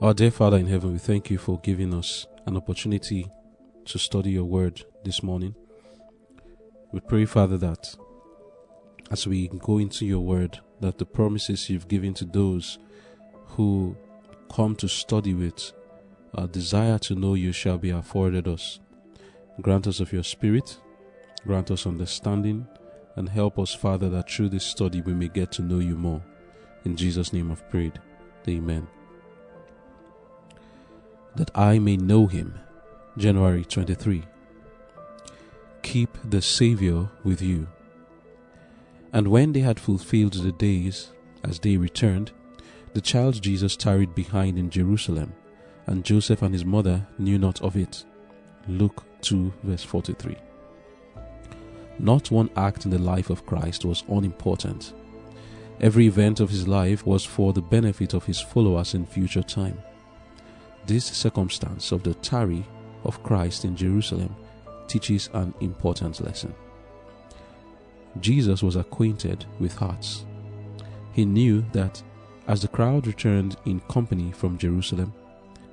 Our dear Father in heaven, we thank you for giving us an opportunity to study your word this morning. We pray, Father, that as we go into your word, that the promises you've given to those who come to study with a desire to know you shall be afforded us. Grant us of your spirit, grant us understanding, and help us, Father, that through this study we may get to know you more. In Jesus' name I've prayed. Amen that I may know him. January 23. Keep the Saviour with you. And when they had fulfilled the days, as they returned, the child Jesus tarried behind in Jerusalem, and Joseph and his mother knew not of it. Luke 2, verse 43. Not one act in the life of Christ was unimportant. Every event of his life was for the benefit of his followers in future time. This circumstance of the tarry of Christ in Jerusalem teaches an important lesson. Jesus was acquainted with hearts. He knew that as the crowd returned in company from Jerusalem,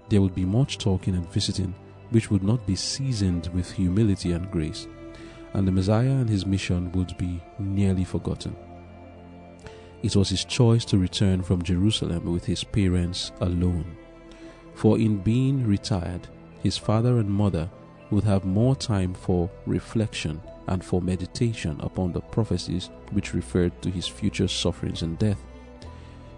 there would be much talking and visiting which would not be seasoned with humility and grace, and the Messiah and his mission would be nearly forgotten. It was his choice to return from Jerusalem with his parents alone. For in being retired, his father and mother would have more time for reflection and for meditation upon the prophecies which referred to his future sufferings and death.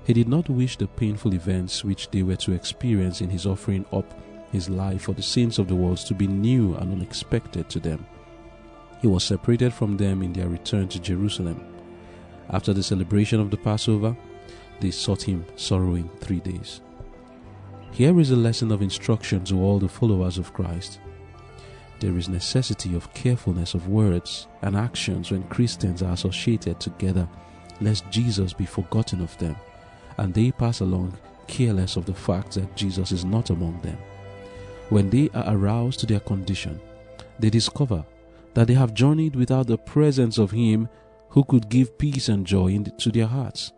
He did not wish the painful events which they were to experience in his offering up his life for the sins of the world to be new and unexpected to them. He was separated from them in their return to Jerusalem. After the celebration of the Passover, they sought him sorrowing three days. Here is a lesson of instruction to all the followers of Christ. There is necessity of carefulness of words and actions when Christians are associated together, lest Jesus be forgotten of them, and they pass along careless of the fact that Jesus is not among them. When they are aroused to their condition, they discover that they have journeyed without the presence of Him who could give peace and joy to their hearts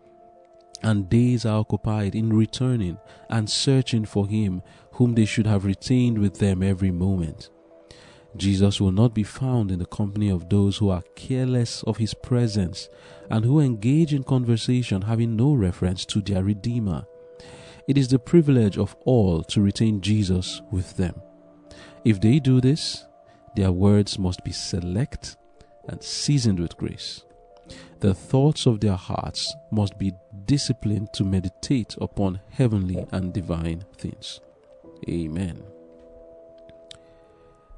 and days are occupied in returning and searching for him whom they should have retained with them every moment. Jesus will not be found in the company of those who are careless of his presence and who engage in conversation having no reference to their Redeemer. It is the privilege of all to retain Jesus with them. If they do this, their words must be select and seasoned with grace the thoughts of their hearts must be disciplined to meditate upon heavenly and divine things. Amen.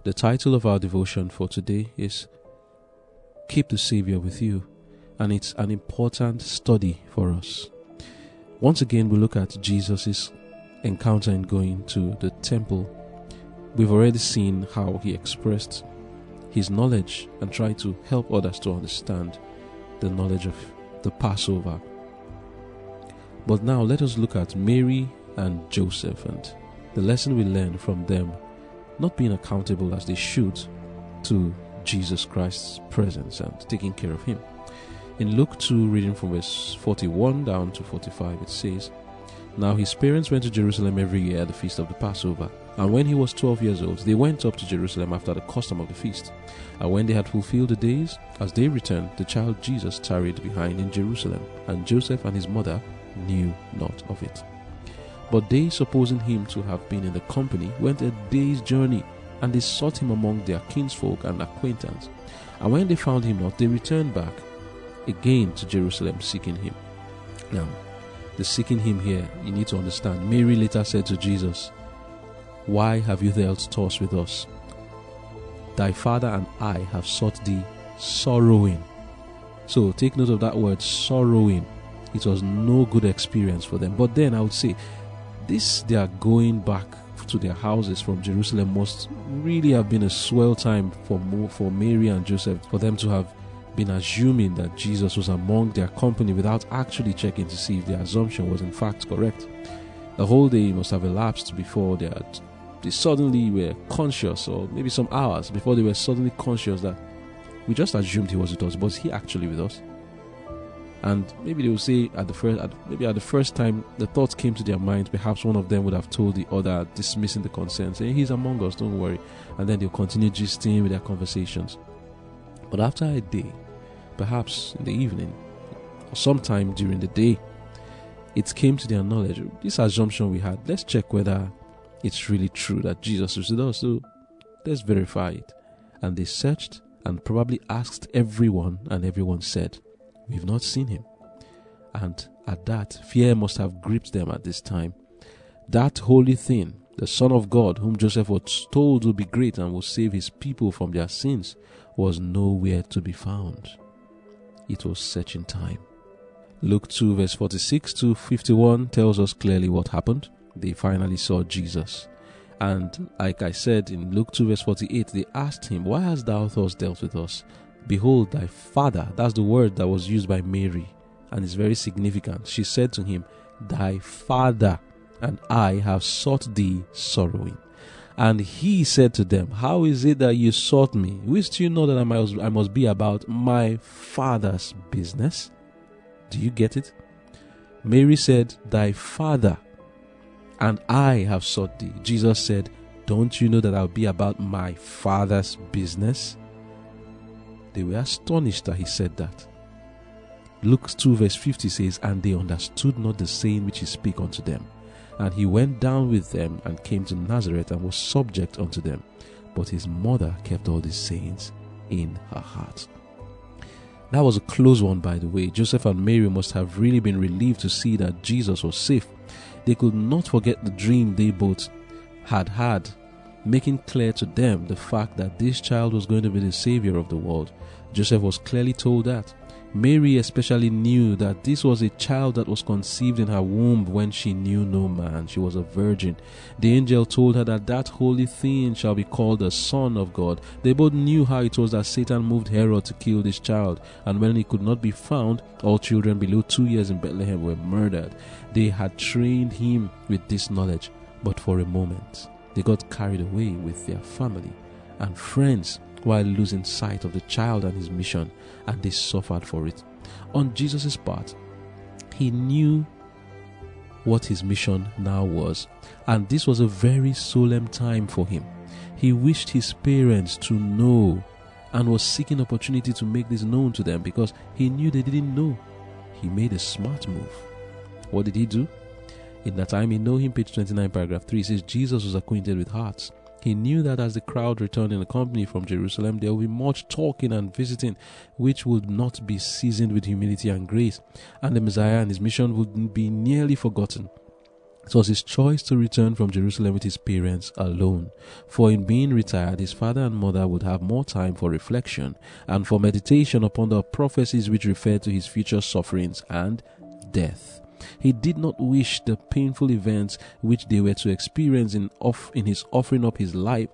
The title of our devotion for today is Keep the Savior with You, and it's an important study for us. Once again, we look at Jesus' encounter in going to the temple. We've already seen how he expressed his knowledge and tried to help others to understand the knowledge of the Passover. But now let us look at Mary and Joseph and the lesson we learn from them not being accountable as they should to Jesus Christ's presence and taking care of him. In Luke 2, reading from verse 41 down to 45, it says, Now his parents went to Jerusalem every year at the feast of the Passover. And when he was twelve years old, they went up to Jerusalem after the custom of the feast. And when they had fulfilled the days, as they returned, the child Jesus tarried behind in Jerusalem, and Joseph and his mother knew not of it. But they, supposing him to have been in the company, went a day's journey, and they sought him among their kinsfolk and acquaintance. And when they found him not, they returned back again to Jerusalem, seeking him. Now, the seeking him here, you need to understand. Mary later said to Jesus, why have you dealt thus with us? Thy father and I have sought thee sorrowing. So take note of that word sorrowing. It was no good experience for them. But then I would say, this they are going back to their houses from Jerusalem must really have been a swell time for for Mary and Joseph for them to have been assuming that Jesus was among their company without actually checking to see if their assumption was in fact correct. The whole day must have elapsed before they had they suddenly were conscious, or maybe some hours before they were suddenly conscious that we just assumed he was with us, but he actually with us? And maybe they will say at the first, at, maybe at the first time the thoughts came to their minds, perhaps one of them would have told the other, dismissing the concern, saying, He's among us, don't worry. And then they'll continue gisting with their conversations. But after a day, perhaps in the evening, or sometime during the day, it came to their knowledge. This assumption we had, let's check whether it's really true that Jesus with us. So let's verify it. And they searched and probably asked everyone, and everyone said, We've not seen him. And at that, fear must have gripped them at this time. That holy thing, the Son of God, whom Joseph was told would be great and would save his people from their sins, was nowhere to be found. It was searching time. Luke 2, verse 46 to 51 tells us clearly what happened. They finally saw Jesus. And like I said in Luke 2, verse 48, they asked him, Why hast thou thus dealt with us? Behold, thy father. That's the word that was used by Mary, and it's very significant. She said to him, Thy father and I have sought thee sorrowing. And he said to them, How is it that you sought me? Wist you know that I must, I must be about my father's business? Do you get it? Mary said, Thy father and I have sought thee. Jesus said, Don't you know that I'll be about my father's business? They were astonished that he said that. Luke 2 verse 50 says, And they understood not the saying which he spake unto them. And he went down with them and came to Nazareth and was subject unto them. But his mother kept all these sayings in her heart. That was a close one, by the way. Joseph and Mary must have really been relieved to see that Jesus was safe. They could not forget the dream they both had had, making clear to them the fact that this child was going to be the savior of the world. Joseph was clearly told that. Mary especially knew that this was a child that was conceived in her womb when she knew no man. She was a virgin. The angel told her that that holy thing shall be called the Son of God. They both knew how it was that Satan moved Herod to kill this child, and when he could not be found, all children below two years in Bethlehem were murdered. They had trained him with this knowledge, but for a moment, they got carried away with their family and friends while losing sight of the child and his mission, and they suffered for it. On Jesus' part, he knew what his mission now was, and this was a very solemn time for him. He wished his parents to know and was seeking opportunity to make this known to them because he knew they didn't know. He made a smart move. What did he do? In that time, in Know Him, page 29, paragraph 3 says, Jesus was acquainted with hearts he knew that as the crowd returned in the company from Jerusalem, there would be much talking and visiting, which would not be seasoned with humility and grace, and the Messiah and his mission would be nearly forgotten. It was his choice to return from Jerusalem with his parents alone, for in being retired, his father and mother would have more time for reflection and for meditation upon the prophecies which referred to his future sufferings and death. He did not wish the painful events which they were to experience in, off, in his offering up his life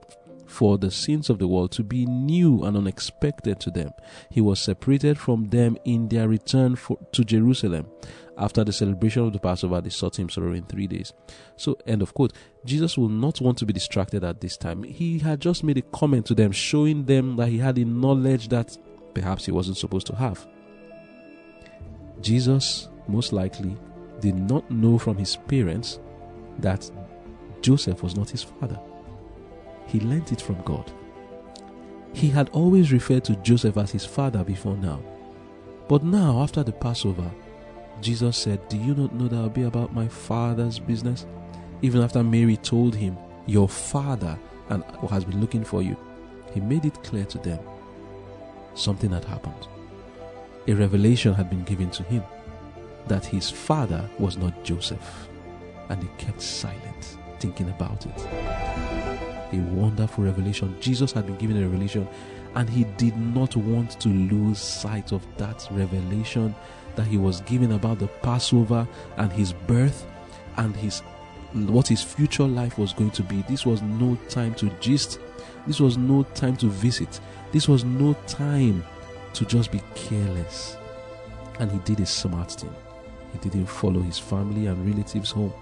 for the sins of the world to be new and unexpected to them. He was separated from them in their return for, to Jerusalem. After the celebration of the Passover, they sought him sorrow in three days. So, end of quote. Jesus will not want to be distracted at this time. He had just made a comment to them, showing them that he had a knowledge that perhaps he wasn't supposed to have. Jesus, most likely, did not know from his parents that Joseph was not his father. He learnt it from God. He had always referred to Joseph as his father before now. But now, after the Passover, Jesus said, Do you not know that I'll be about my father's business? Even after Mary told him, Your father and has been looking for you, he made it clear to them something had happened. A revelation had been given to him that his father was not Joseph. And he kept silent, thinking about it. A wonderful revelation. Jesus had been given a revelation, and he did not want to lose sight of that revelation that he was given about the Passover and his birth and his what his future life was going to be. This was no time to gist. This was no time to visit. This was no time to just be careless. And he did a smart thing. He didn't follow his family and relatives home.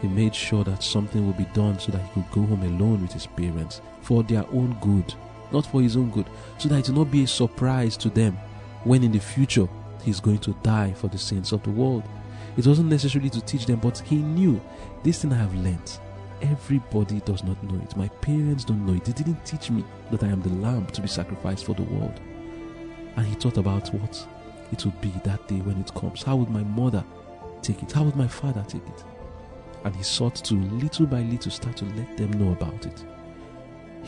He made sure that something would be done so that he could go home alone with his parents for their own good, not for his own good, so that it would not be a surprise to them when in the future he's going to die for the sins of the world. It wasn't necessarily to teach them, but he knew this thing I have learnt. Everybody does not know it. My parents don't know it. They didn't teach me that I am the lamb to be sacrificed for the world. And he thought about what it would be that day when it comes. How would my mother take it? How would my father take it? And he sought to, little by little, start to let them know about it.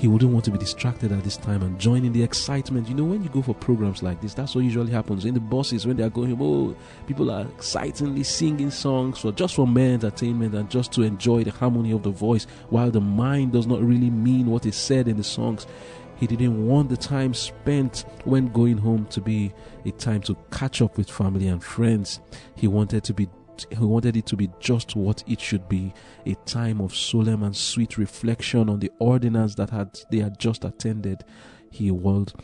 He wouldn't want to be distracted at this time and join in the excitement. You know, when you go for programs like this, that's what usually happens. In the buses, when they are going oh, people are excitingly singing songs for just for mere entertainment and just to enjoy the harmony of the voice, while the mind does not really mean what is said in the songs. He didn't want the time spent when going home to be a time to catch up with family and friends. He wanted to be he wanted it to be just what it should be a time of solemn and sweet reflection on the ordinance that had they had just attended. He wanted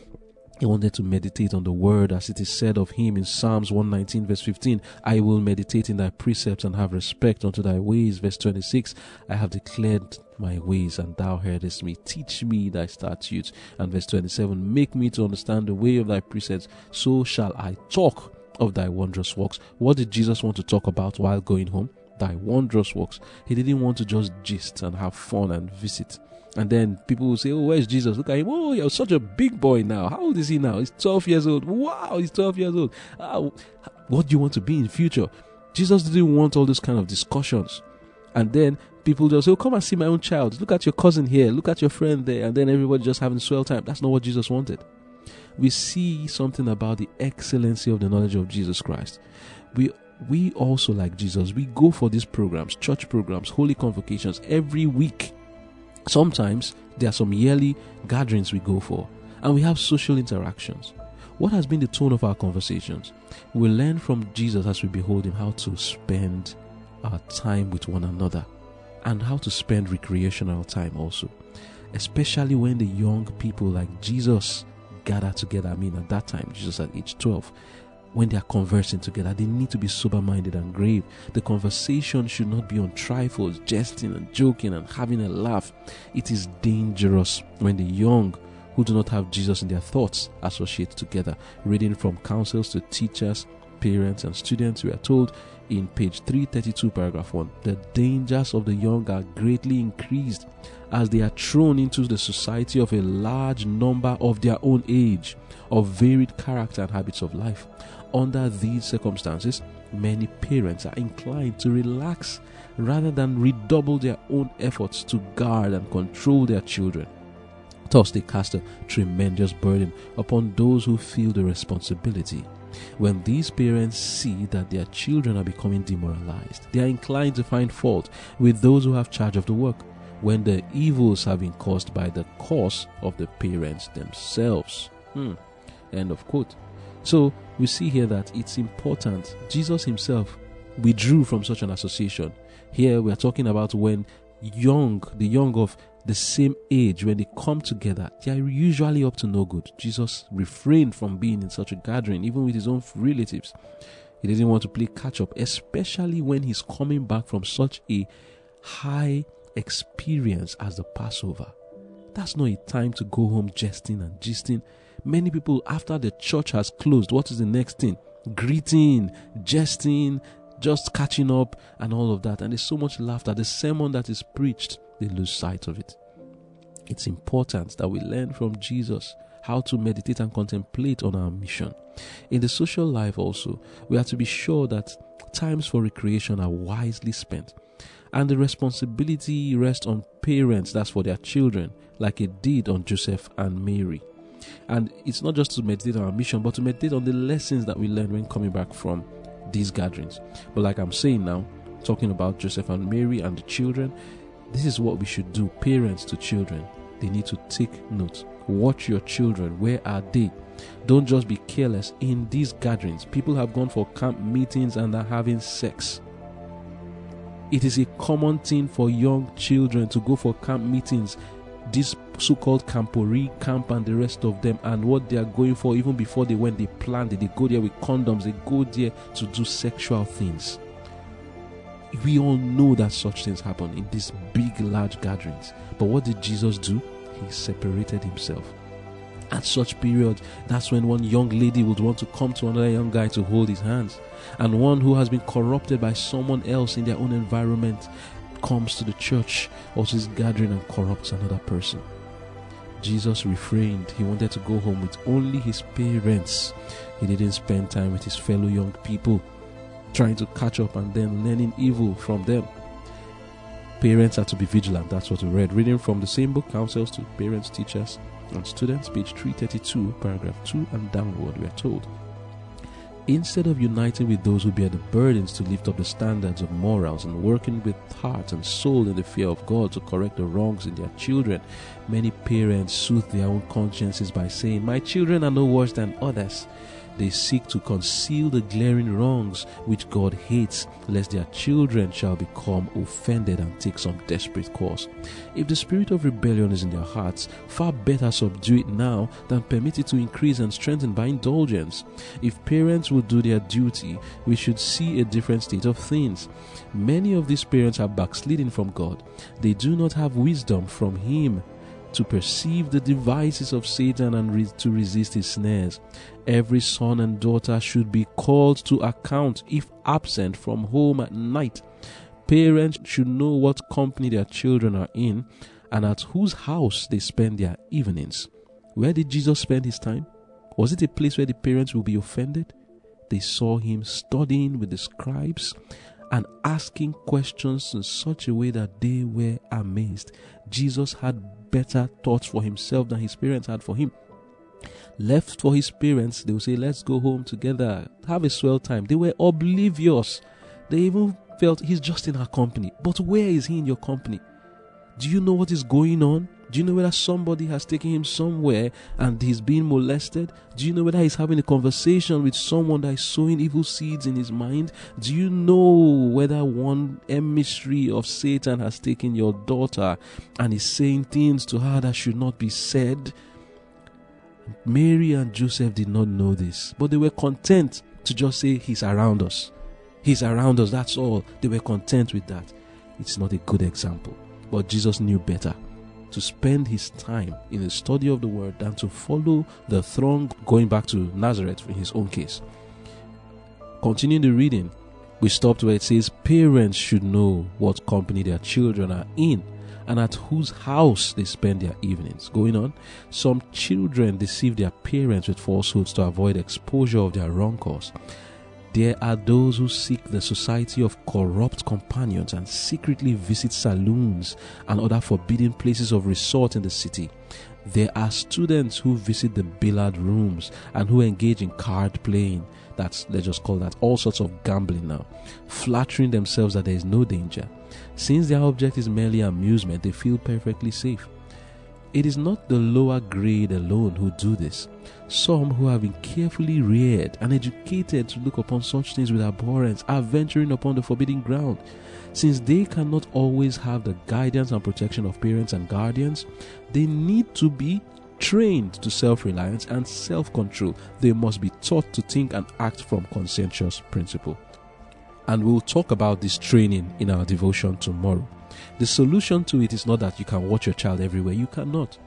he wanted to meditate on the word as it is said of him in Psalms 119, verse 15. I will meditate in thy precepts and have respect unto thy ways. Verse 26. I have declared my ways and thou heardest me. Teach me thy statutes. And verse 27. Make me to understand the way of thy precepts. So shall I talk of thy wondrous works. What did Jesus want to talk about while going home? Thy wondrous works. He didn't want to just gist and have fun and visit. And then people will say, Oh, where's Jesus? Look at him. Oh, you're such a big boy now. How old is he now? He's 12 years old. Wow, he's 12 years old. Uh, what do you want to be in future? Jesus didn't want all those kind of discussions. And then people just say, Oh, come and see my own child. Look at your cousin here. Look at your friend there. And then everybody just having swell time. That's not what Jesus wanted we see something about the excellency of the knowledge of Jesus Christ. We we also like Jesus, we go for these programs, church programs, holy convocations every week. Sometimes there are some yearly gatherings we go for, and we have social interactions. What has been the tone of our conversations? We learn from Jesus as we behold him how to spend our time with one another and how to spend recreational time also, especially when the young people like Jesus gather together. I mean, at that time, Jesus at age 12, when they are conversing together, they need to be sober minded and grave. The conversation should not be on trifles, jesting and joking and having a laugh. It is dangerous when the young who do not have Jesus in their thoughts associate together. Reading from counsels to teachers, parents, and students, we are told in page 332, paragraph 1 the dangers of the young are greatly increased as they are thrown into the society of a large number of their own age, of varied character and habits of life. Under these circumstances, many parents are inclined to relax rather than redouble their own efforts to guard and control their children. Thus, they cast a tremendous burden upon those who feel the responsibility. When these parents see that their children are becoming demoralized, they are inclined to find fault with those who have charge of the work when the evils have been caused by the cause of the parents themselves. Hmm. End of quote. So we see here that it's important. Jesus himself withdrew from such an association. Here we are talking about when young, the young of the same age, when they come together, they are usually up to no good. Jesus refrained from being in such a gathering, even with his own relatives. He didn't want to play catch up, especially when he's coming back from such a high experience as the Passover. That's not a time to go home jesting and gisting. Many people, after the church has closed, what is the next thing? Greeting, jesting, just catching up, and all of that. And there's so much laughter. The sermon that is preached, they lose sight of it. It's important that we learn from Jesus how to meditate and contemplate on our mission. In the social life, also, we have to be sure that times for recreation are wisely spent and the responsibility rests on parents, that's for their children, like it did on Joseph and Mary. And it's not just to meditate on our mission, but to meditate on the lessons that we learn when coming back from these gatherings. But like I'm saying now, talking about Joseph and Mary and the children, this is what we should do, parents to children. They need to take note. Watch your children. Where are they? Don't just be careless in these gatherings. People have gone for camp meetings and are having sex. It is a common thing for young children to go for camp meetings, this so called camporee camp and the rest of them, and what they are going for even before they went, they planned it. They go there with condoms, they go there to do sexual things. We all know that such things happen in these big, large gatherings. But what did Jesus do? He separated himself. At such periods, that's when one young lady would want to come to another young guy to hold his hands. And one who has been corrupted by someone else in their own environment comes to the church or to gathering and corrupts another person. Jesus refrained. He wanted to go home with only his parents. He didn't spend time with his fellow young people, trying to catch up and then learning evil from them. Parents are to be vigilant. That's what we read. Reading from the same book, Counsels to Parents, Teachers, and Students, page 332, paragraph 2 and downward, we are told. Instead of uniting with those who bear the burdens to lift up the standards of morals and working with heart and soul in the fear of God to correct the wrongs in their children, many parents soothe their own consciences by saying, My children are no worse than others. They seek to conceal the glaring wrongs which God hates, lest their children shall become offended and take some desperate course. If the spirit of rebellion is in their hearts, far better subdue it now than permit it to increase and strengthen by indulgence. If parents would do their duty, we should see a different state of things. Many of these parents are backsliding from God. They do not have wisdom from Him to perceive the devices of Satan and re- to resist his snares. Every son and daughter should be called to account if absent from home at night. Parents should know what company their children are in and at whose house they spend their evenings. Where did Jesus spend his time? Was it a place where the parents will be offended? They saw him studying with the scribes and asking questions in such a way that they were amazed. Jesus had better thoughts for himself than his parents had for him. Left for his parents, they would say, Let's go home together, have a swell time. They were oblivious. They even felt he's just in our company. But where is he in your company? Do you know what is going on? Do you know whether somebody has taken him somewhere and he's being molested? Do you know whether he's having a conversation with someone that is sowing evil seeds in his mind? Do you know whether one emissary of Satan has taken your daughter and is saying things to her that should not be said? Mary and Joseph did not know this, but they were content to just say, He's around us. He's around us, that's all. They were content with that. It's not a good example, but Jesus knew better to spend his time in the study of the word than to follow the throng going back to Nazareth in his own case. Continuing the reading, we stopped where it says parents should know what company their children are in and at whose house they spend their evenings. Going on, some children deceive their parents with falsehoods to avoid exposure of their wrong course. There are those who seek the society of corrupt companions and secretly visit saloons and other forbidden places of resort in the city. There are students who visit the billiard rooms and who engage in card playing. That's, let's just call that all sorts of gambling now, flattering themselves that there is no danger. Since their object is merely amusement, they feel perfectly safe. It is not the lower grade alone who do this. Some who have been carefully reared and educated to look upon such things with abhorrence are venturing upon the forbidden ground. Since they cannot always have the guidance and protection of parents and guardians, they need to be trained to self reliance and self control. They must be taught to think and act from conscientious principle. And we'll talk about this training in our devotion tomorrow. The solution to it is not that you can watch your child everywhere. You cannot.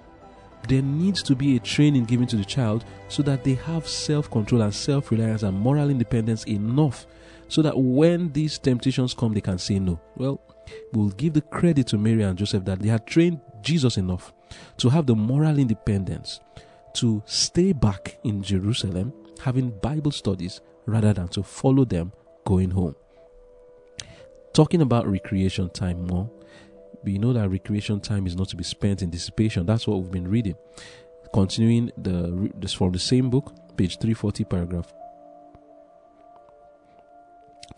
There needs to be a training given to the child so that they have self control and self reliance and moral independence enough so that when these temptations come, they can say no. Well, we'll give the credit to Mary and Joseph that they had trained Jesus enough to have the moral independence to stay back in Jerusalem having Bible studies rather than to follow them going home. Talking about recreation time more, we know that recreation time is not to be spent in dissipation. That's what we've been reading. Continuing the this from the same book, page 340, paragraph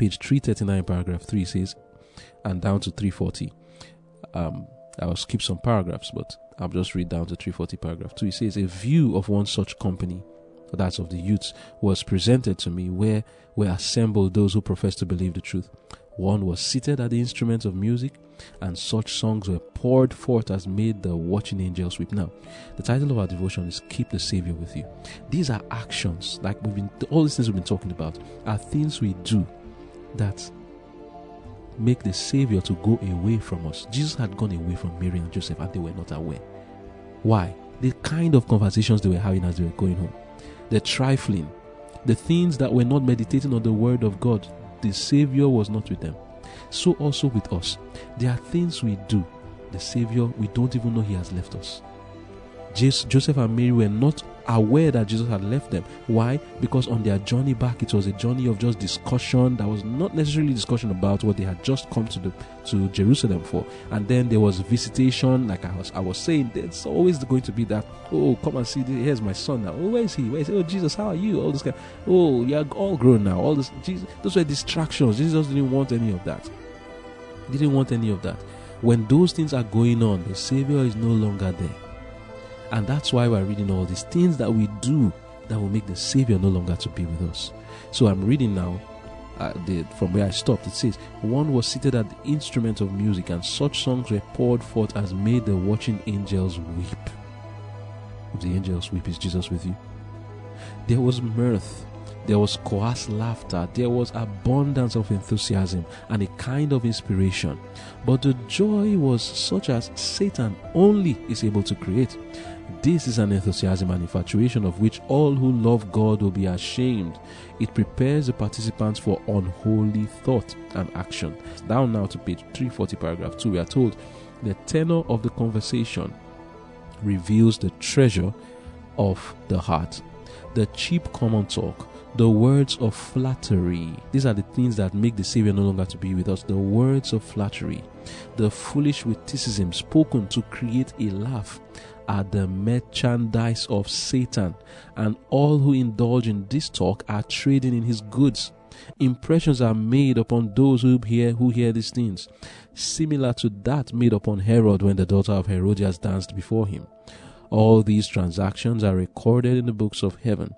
page 339, paragraph 3 says, and down to 340. Um, I'll skip some paragraphs, but I'll just read down to 340, paragraph 2. It says, A view of one such company, that's of the youths, was presented to me where were assembled those who profess to believe the truth. One was seated at the instrument of music, and such songs were poured forth as made the watching angels weep. Now, the title of our devotion is Keep the Savior with You. These are actions, like we've been, all these things we've been talking about, are things we do that make the Savior to go away from us. Jesus had gone away from Mary and Joseph, and they were not aware. Why? the kind of conversations they were having as they were going home, the trifling, the things that were not meditating on the word of God, the Savior was not with them. So also with us. There are things we do, the Savior, we don't even know He has left us. Joseph and Mary were not aware that Jesus had left them. Why? Because on their journey back, it was a journey of just discussion that was not necessarily discussion about what they had just come to the to Jerusalem for. And then there was visitation, like I was I was saying, there's always going to be that. Oh, come and see. Here's my son now. Oh, where is he? Where is he? Oh, Jesus, how are you? All this kind. Oh, you're all grown now. All this. Jesus, those were distractions. Jesus didn't want any of that. Didn't want any of that. When those things are going on, the Savior is no longer there and that's why we're reading all these things that we do that will make the Savior no longer to be with us. So I'm reading now uh, the, from where I stopped. It says, One was seated at the instrument of music, and such songs were poured forth as made the watching angels weep. If the angels weep, is Jesus with you? There was mirth there was coarse laughter, there was abundance of enthusiasm and a kind of inspiration. But the joy was such as Satan only is able to create. This is an enthusiasm and infatuation of which all who love God will be ashamed. It prepares the participants for unholy thought and action. Down now to page 340, paragraph 2, we are told the tenor of the conversation reveals the treasure of the heart. The cheap common talk the words of flattery. These are the things that make the Savior no longer to be with us. The words of flattery, the foolish witticism spoken to create a laugh are the merchandise of Satan, and all who indulge in this talk are trading in his goods. Impressions are made upon those who hear who hear these things, similar to that made upon Herod when the daughter of Herodias danced before him. All these transactions are recorded in the books of heaven,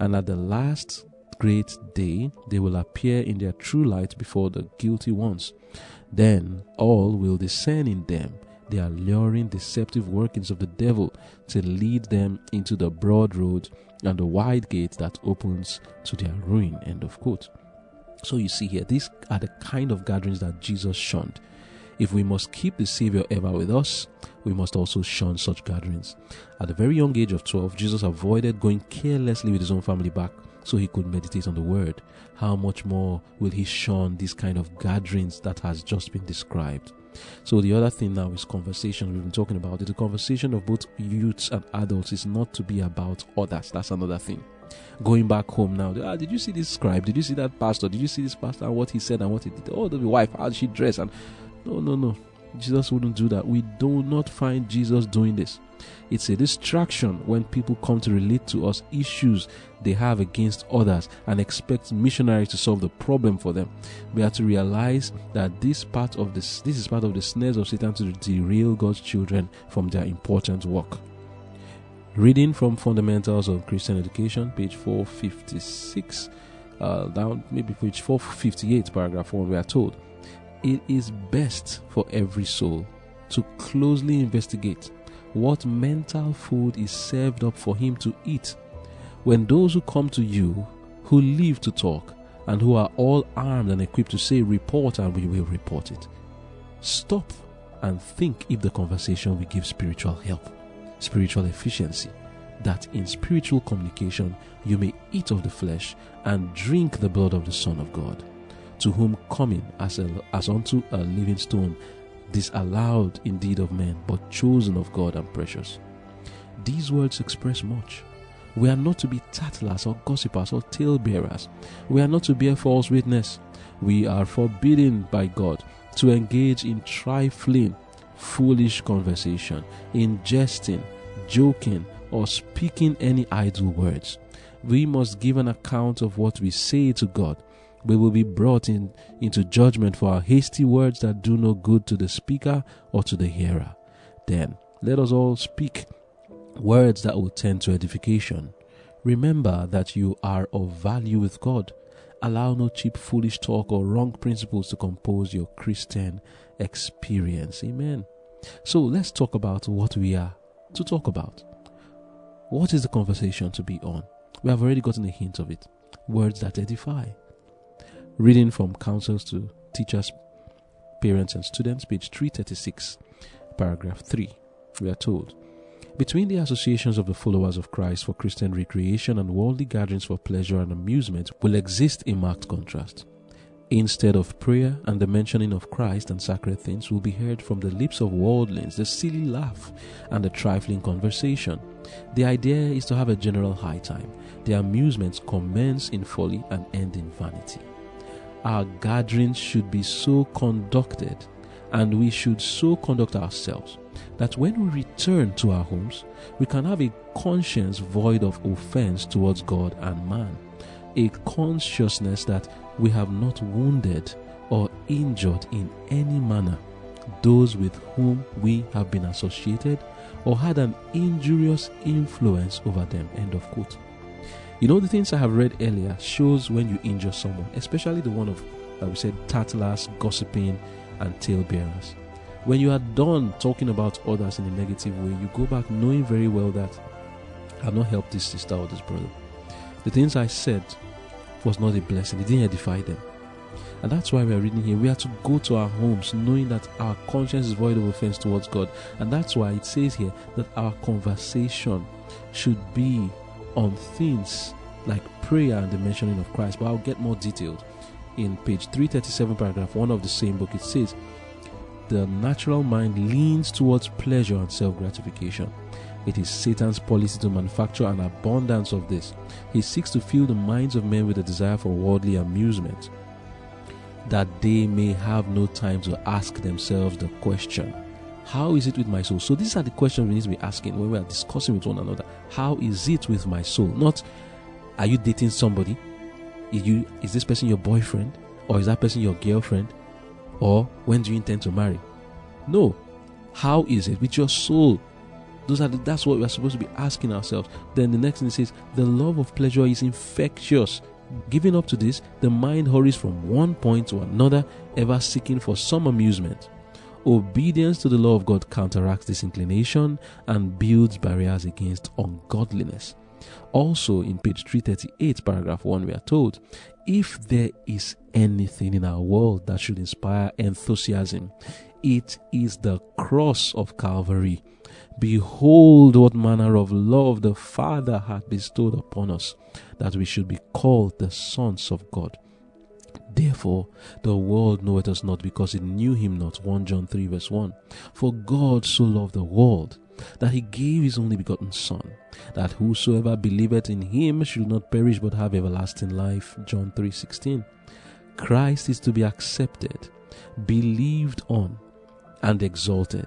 and at the last great day they will appear in their true light before the guilty ones. Then all will discern in them the alluring, deceptive workings of the devil to lead them into the broad road and the wide gate that opens to their ruin. End of quote. So you see here, these are the kind of gatherings that Jesus shunned. If we must keep the Savior ever with us, we must also shun such gatherings. At the very young age of 12, Jesus avoided going carelessly with his own family back so he could meditate on the word. How much more will he shun these kind of gatherings that has just been described? So the other thing now is conversation. We've been talking about it. The conversation of both youths and adults is not to be about others. That's another thing. Going back home now, ah, did you see this scribe? Did you see that pastor? Did you see this pastor and what he said and what he did? Oh, the wife, how she dress? And no, no, no. Jesus wouldn't do that. We do not find Jesus doing this. It's a distraction when people come to relate to us issues they have against others and expect missionaries to solve the problem for them. We have to realize that this part of this this is part of the snares of Satan to derail God's children from their important work. Reading from Fundamentals of Christian Education, page 456, uh, down maybe page 458, paragraph 1, we are told it is best for every soul to closely investigate what mental food is served up for him to eat. When those who come to you, who live to talk, and who are all armed and equipped to say, report, and we will report it, stop and think if the conversation will give spiritual help, spiritual efficiency, that in spiritual communication you may eat of the flesh and drink the blood of the Son of God to whom coming as, a, as unto a living stone, disallowed indeed of men, but chosen of God and precious. These words express much. We are not to be tattlers or gossipers or talebearers. We are not to bear false witness. We are forbidden by God to engage in trifling, foolish conversation, in jesting, joking, or speaking any idle words. We must give an account of what we say to God we will be brought in, into judgment for our hasty words that do no good to the speaker or to the hearer. Then let us all speak words that will tend to edification. Remember that you are of value with God. Allow no cheap, foolish talk or wrong principles to compose your Christian experience. Amen. So let's talk about what we are to talk about. What is the conversation to be on? We have already gotten a hint of it. Words that edify. Reading from Counsels to Teachers, Parents, and Students, page 336, paragraph 3. We are told, Between the associations of the followers of Christ for Christian recreation and worldly gatherings for pleasure and amusement will exist a marked contrast. Instead of prayer and the mentioning of Christ and sacred things will be heard from the lips of worldlings the silly laugh and the trifling conversation. The idea is to have a general high time. The amusements commence in folly and end in vanity. Our gatherings should be so conducted and we should so conduct ourselves that when we return to our homes, we can have a conscience void of offense towards God and man, a consciousness that we have not wounded or injured in any manner those with whom we have been associated or had an injurious influence over them. End of quote. You know, the things I have read earlier shows when you injure someone, especially the one of, like we said, tattlers, gossiping, and talebearers. When you are done talking about others in a negative way, you go back knowing very well that I've not helped this sister or this brother. The things I said was not a blessing, it didn't edify them. And that's why we are reading here. We are to go to our homes knowing that our conscience is void of offense towards God. And that's why it says here that our conversation should be on things like prayer and the mentioning of Christ. But I'll get more detailed. In page 337, paragraph 1 of the same book, it says, The natural mind leans towards pleasure and self gratification. It is Satan's policy to manufacture an abundance of this. He seeks to fill the minds of men with a desire for worldly amusement, that they may have no time to ask themselves the question, How is it with my soul? So, these are the questions we need to be asking when we are discussing with one another. How is it with my soul? Not, Are you dating somebody? Is, you, is this person your boyfriend? Or is that person your girlfriend? Or when do you intend to marry? No. How is it with your soul? Those are the, that's what we're supposed to be asking ourselves. Then the next thing says, the love of pleasure is infectious. Giving up to this, the mind hurries from one point to another, ever seeking for some amusement. Obedience to the law of God counteracts this inclination and builds barriers against ungodliness. Also, in page 338, paragraph 1, we are told if there is anything in our world that should inspire enthusiasm, it is the cross of Calvary. Behold, what manner of love the Father hath bestowed upon us, that we should be called the sons of God. Therefore, the world knoweth us not because it knew him not. 1 John 3, verse 1. For God so loved the world that he gave his only begotten Son, that whosoever believeth in him should not perish but have everlasting life. John 3 16. Christ is to be accepted, believed on, and exalted.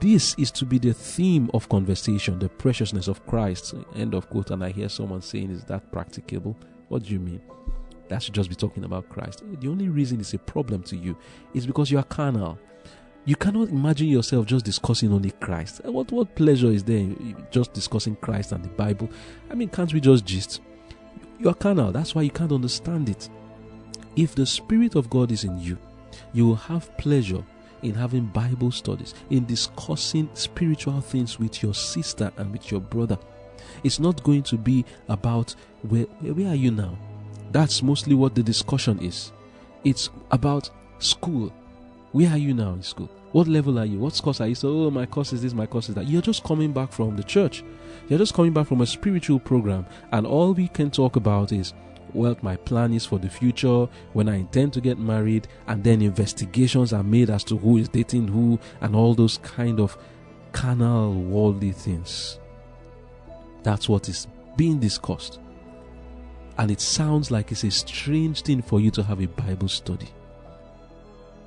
This is to be the theme of conversation, the preciousness of Christ. End of quote. And I hear someone saying, Is that practicable? What do you mean? That should just be talking about Christ. The only reason it's a problem to you is because you are carnal. You cannot imagine yourself just discussing only Christ. What what pleasure is there in just discussing Christ and the Bible? I mean, can't we just gist? You are carnal. That's why you can't understand it. If the Spirit of God is in you, you will have pleasure in having Bible studies, in discussing spiritual things with your sister and with your brother. It's not going to be about where, where are you now? That's mostly what the discussion is. It's about school. Where are you now in school? What level are you? What course are you? So, oh, my course is this, my course is that. You're just coming back from the church. You're just coming back from a spiritual program, and all we can talk about is what my plan is for the future, when I intend to get married, and then investigations are made as to who is dating who, and all those kind of carnal, worldly things. That's what is being discussed. And it sounds like it's a strange thing for you to have a Bible study.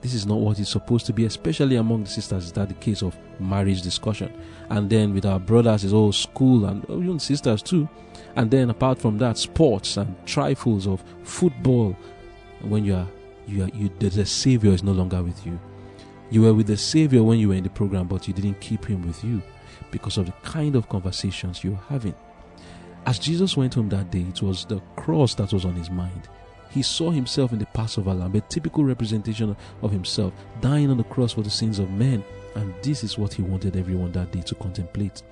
This is not what it's supposed to be, especially among the sisters. Is that the case of marriage discussion? And then with our brothers, is all school and oh, even sisters too. And then apart from that, sports and trifles of football. When you are, you are, you, the, the Savior is no longer with you. You were with the Savior when you were in the program, but you didn't keep Him with you because of the kind of conversations you're having. As Jesus went home that day, it was the cross that was on his mind. He saw himself in the Passover lamb, a typical representation of himself, dying on the cross for the sins of men. And this is what he wanted everyone that day to contemplate.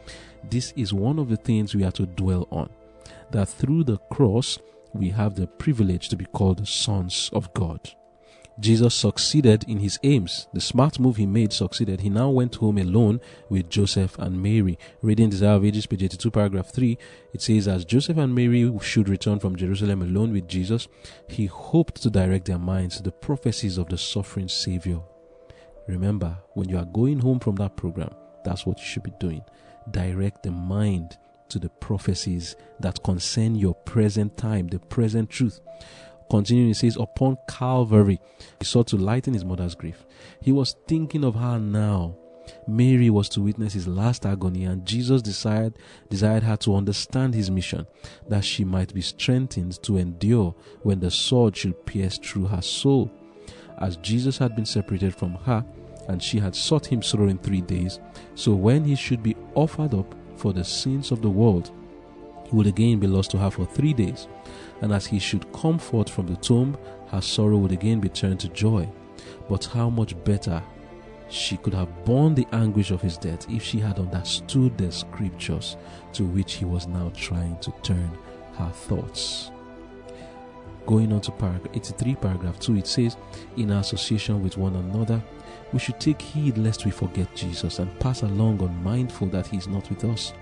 This is one of the things we are to dwell on. That through the cross, we have the privilege to be called sons of God. Jesus succeeded in his aims. The smart move he made succeeded. He now went home alone with Joseph and Mary. Reading Desire of Ages, page 82, paragraph 3, it says, As Joseph and Mary should return from Jerusalem alone with Jesus, he hoped to direct their minds to the prophecies of the suffering Savior. Remember, when you are going home from that program, that's what you should be doing. Direct the mind to the prophecies that concern your present time, the present truth. Continuing, he says, Upon Calvary, he sought to lighten his mother's grief. He was thinking of her now. Mary was to witness his last agony, and Jesus desired, desired her to understand his mission, that she might be strengthened to endure when the sword should pierce through her soul. As Jesus had been separated from her, and she had sought him sorrow in three days, so when he should be offered up for the sins of the world, he would again be lost to her for three days and as he should come forth from the tomb, her sorrow would again be turned to joy. But how much better she could have borne the anguish of his death if she had understood the scriptures to which he was now trying to turn her thoughts. Going on to paragraph 83, paragraph 2, it says, In association with one another, we should take heed lest we forget Jesus and pass along unmindful that he is not with us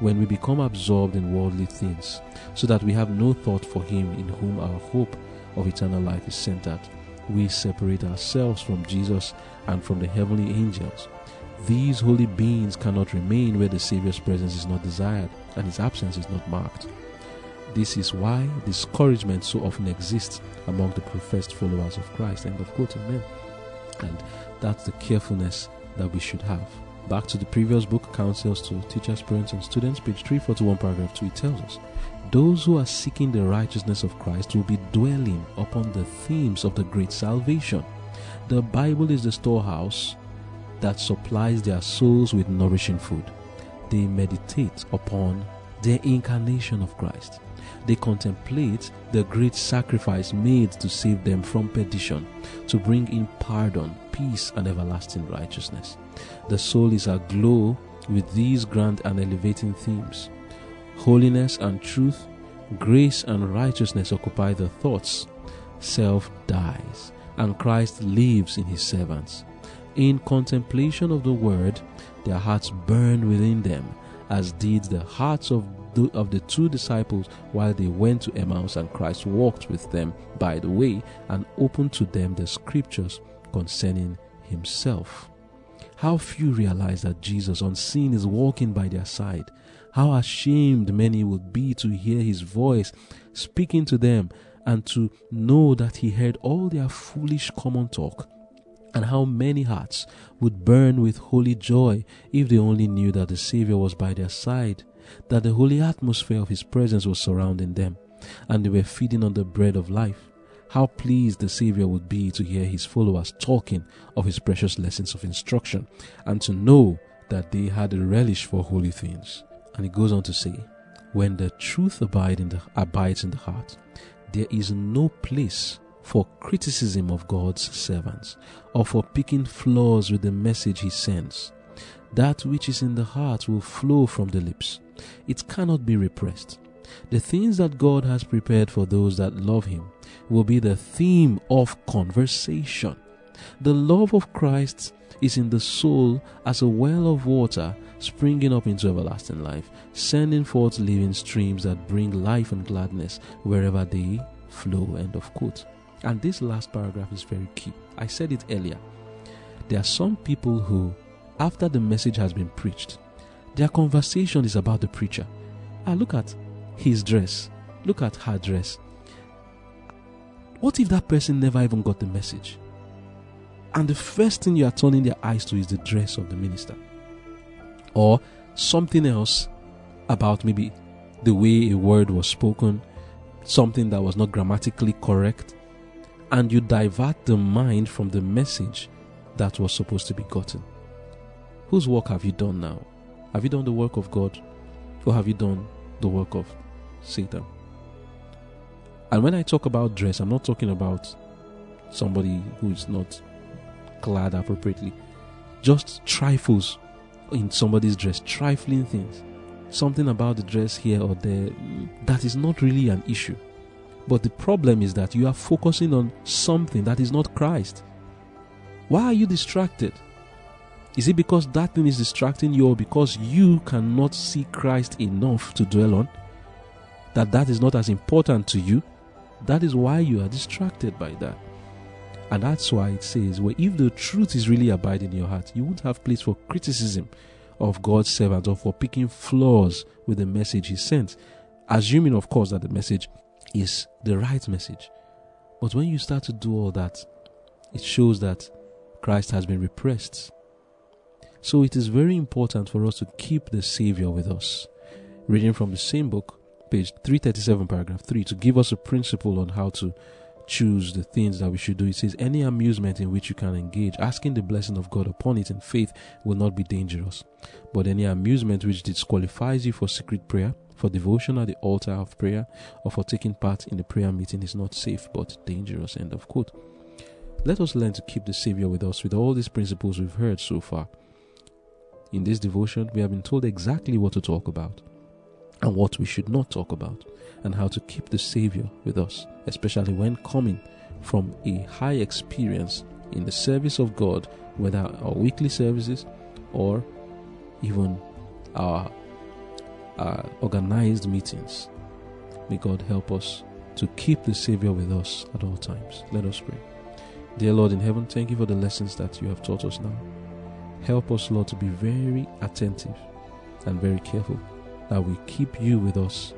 when we become absorbed in worldly things, so that we have no thought for Him in whom our hope of eternal life is centered. We separate ourselves from Jesus and from the heavenly angels. These holy beings cannot remain where the Savior's presence is not desired and His absence is not marked. This is why discouragement so often exists among the professed followers of Christ. End of quote, amen. And that's the carefulness that we should have. Back to the previous book, Counsels to Teachers, Parents, and Students, page 341, paragraph 2, it tells us those who are seeking the righteousness of Christ will be dwelling upon the themes of the great salvation. The Bible is the storehouse that supplies their souls with nourishing food. They meditate upon the incarnation of Christ. They contemplate the great sacrifice made to save them from perdition, to bring in pardon, peace, and everlasting righteousness. The soul is aglow with these grand and elevating themes. Holiness and truth, grace and righteousness occupy the thoughts. Self dies, and Christ lives in his servants. In contemplation of the word, their hearts burn within them, as did the hearts of the, of the two disciples while they went to Emmaus, and Christ walked with them by the way and opened to them the scriptures concerning himself. How few realize that Jesus, unseen, is walking by their side. How ashamed many would be to hear his voice speaking to them and to know that he heard all their foolish common talk. And how many hearts would burn with holy joy if they only knew that the Savior was by their side, that the holy atmosphere of his presence was surrounding them, and they were feeding on the bread of life. How pleased the Savior would be to hear his followers talking of his precious lessons of instruction and to know that they had a relish for holy things. And he goes on to say, When the truth abide in the, abides in the heart, there is no place for criticism of God's servants or for picking flaws with the message he sends. That which is in the heart will flow from the lips. It cannot be repressed. The things that God has prepared for those that love Him will be the theme of conversation. The love of Christ is in the soul as a well of water springing up into everlasting life, sending forth living streams that bring life and gladness wherever they flow. End of quote. And this last paragraph is very key. I said it earlier. There are some people who, after the message has been preached, their conversation is about the preacher. I look at his dress. Look at her dress. What if that person never even got the message? And the first thing you are turning their eyes to is the dress of the minister. Or something else about maybe the way a word was spoken, something that was not grammatically correct, and you divert the mind from the message that was supposed to be gotten. Whose work have you done now? Have you done the work of God? Or have you done the work of Satan. And when I talk about dress, I'm not talking about somebody who is not clad appropriately. Just trifles in somebody's dress, trifling things. Something about the dress here or there that is not really an issue. But the problem is that you are focusing on something that is not Christ. Why are you distracted? Is it because that thing is distracting you or because you cannot see Christ enough to dwell on? That that is not as important to you? That is why you are distracted by that. And that's why it says, well, if the truth is really abiding in your heart, you won't have place for criticism of God's servant or for picking flaws with the message he sent. Assuming, of course, that the message is the right message. But when you start to do all that, it shows that Christ has been repressed. So it is very important for us to keep the Savior with us. Reading from the same book, page 337, paragraph 3, to give us a principle on how to choose the things that we should do. It says, Any amusement in which you can engage, asking the blessing of God upon it in faith, will not be dangerous. But any amusement which disqualifies you for secret prayer, for devotion at the altar of prayer, or for taking part in the prayer meeting is not safe but dangerous. End of quote. Let us learn to keep the Savior with us with all these principles we've heard so far. In this devotion, we have been told exactly what to talk about and what we should not talk about, and how to keep the Savior with us, especially when coming from a high experience in the service of God, whether our weekly services or even our, our organized meetings. May God help us to keep the Savior with us at all times. Let us pray. Dear Lord in heaven, thank you for the lessons that you have taught us now. Help us, Lord, to be very attentive and very careful that we keep you with us,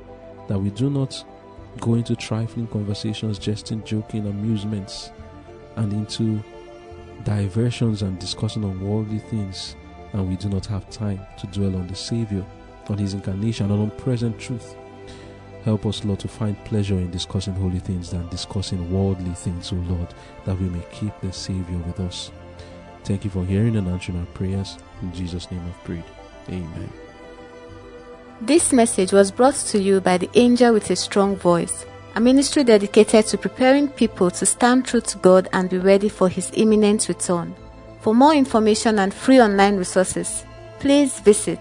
that we do not go into trifling conversations, jesting, joking, amusements, and into diversions and discussing on worldly things, and we do not have time to dwell on the Savior, on His incarnation, and on present truth. Help us, Lord, to find pleasure in discussing holy things than discussing worldly things, O Lord, that we may keep the Savior with us. Thank you for hearing and answering our prayers. In Jesus' name I've prayed. Amen. This message was brought to you by the Angel with a Strong Voice, a ministry dedicated to preparing people to stand true to God and be ready for His imminent return. For more information and free online resources, please visit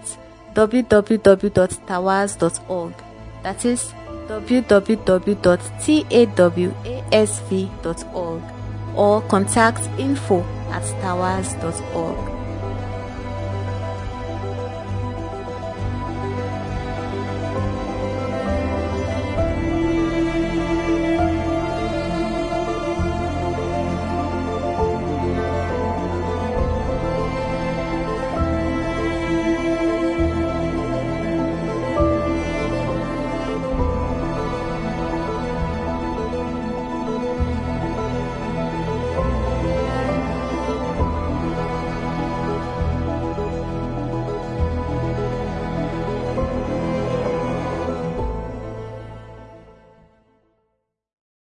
www.tawasv.org. That is www.tawasv.org or contact info at tawasv.org.